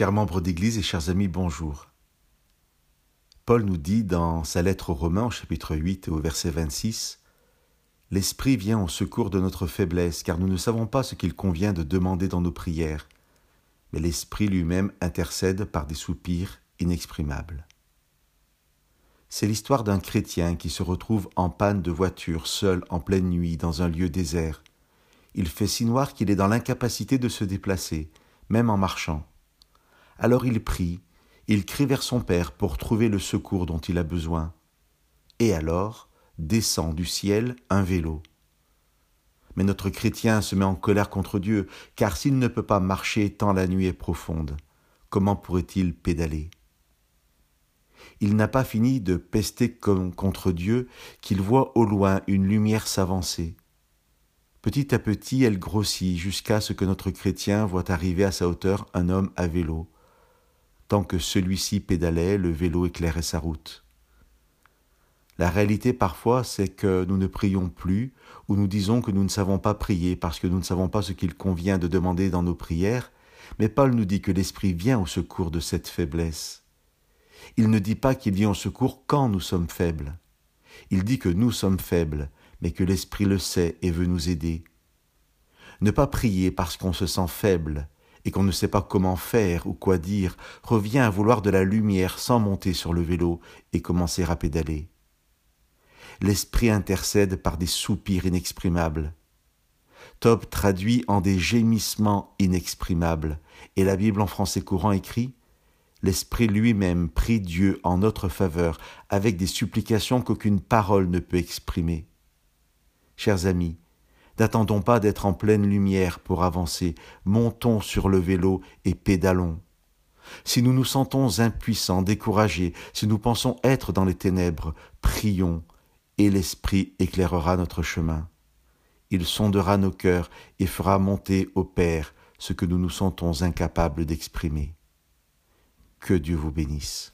Chers membres d'Église et chers amis, bonjour. Paul nous dit dans sa lettre aux Romains au chapitre 8 et au verset 26, L'Esprit vient au secours de notre faiblesse, car nous ne savons pas ce qu'il convient de demander dans nos prières, mais l'Esprit lui-même intercède par des soupirs inexprimables. C'est l'histoire d'un chrétien qui se retrouve en panne de voiture, seul en pleine nuit, dans un lieu désert. Il fait si noir qu'il est dans l'incapacité de se déplacer, même en marchant. Alors il prie, il crie vers son Père pour trouver le secours dont il a besoin. Et alors descend du ciel un vélo. Mais notre chrétien se met en colère contre Dieu, car s'il ne peut pas marcher tant la nuit est profonde, comment pourrait-il pédaler? Il n'a pas fini de pester contre Dieu qu'il voit au loin une lumière s'avancer. Petit à petit, elle grossit jusqu'à ce que notre chrétien voit arriver à sa hauteur un homme à vélo, Tant que celui-ci pédalait, le vélo éclairait sa route. La réalité parfois, c'est que nous ne prions plus, ou nous disons que nous ne savons pas prier parce que nous ne savons pas ce qu'il convient de demander dans nos prières, mais Paul nous dit que l'Esprit vient au secours de cette faiblesse. Il ne dit pas qu'il vient au secours quand nous sommes faibles. Il dit que nous sommes faibles, mais que l'Esprit le sait et veut nous aider. Ne pas prier parce qu'on se sent faible, et qu'on ne sait pas comment faire ou quoi dire, revient à vouloir de la lumière sans monter sur le vélo et commencer à pédaler. L'esprit intercède par des soupirs inexprimables. Top traduit en des gémissements inexprimables, et la Bible en français courant écrit L'Esprit lui-même prie Dieu en notre faveur avec des supplications qu'aucune parole ne peut exprimer. Chers amis, N'attendons pas d'être en pleine lumière pour avancer, montons sur le vélo et pédalons. Si nous nous sentons impuissants, découragés, si nous pensons être dans les ténèbres, prions, et l'Esprit éclairera notre chemin. Il sondera nos cœurs et fera monter au Père ce que nous nous sentons incapables d'exprimer. Que Dieu vous bénisse.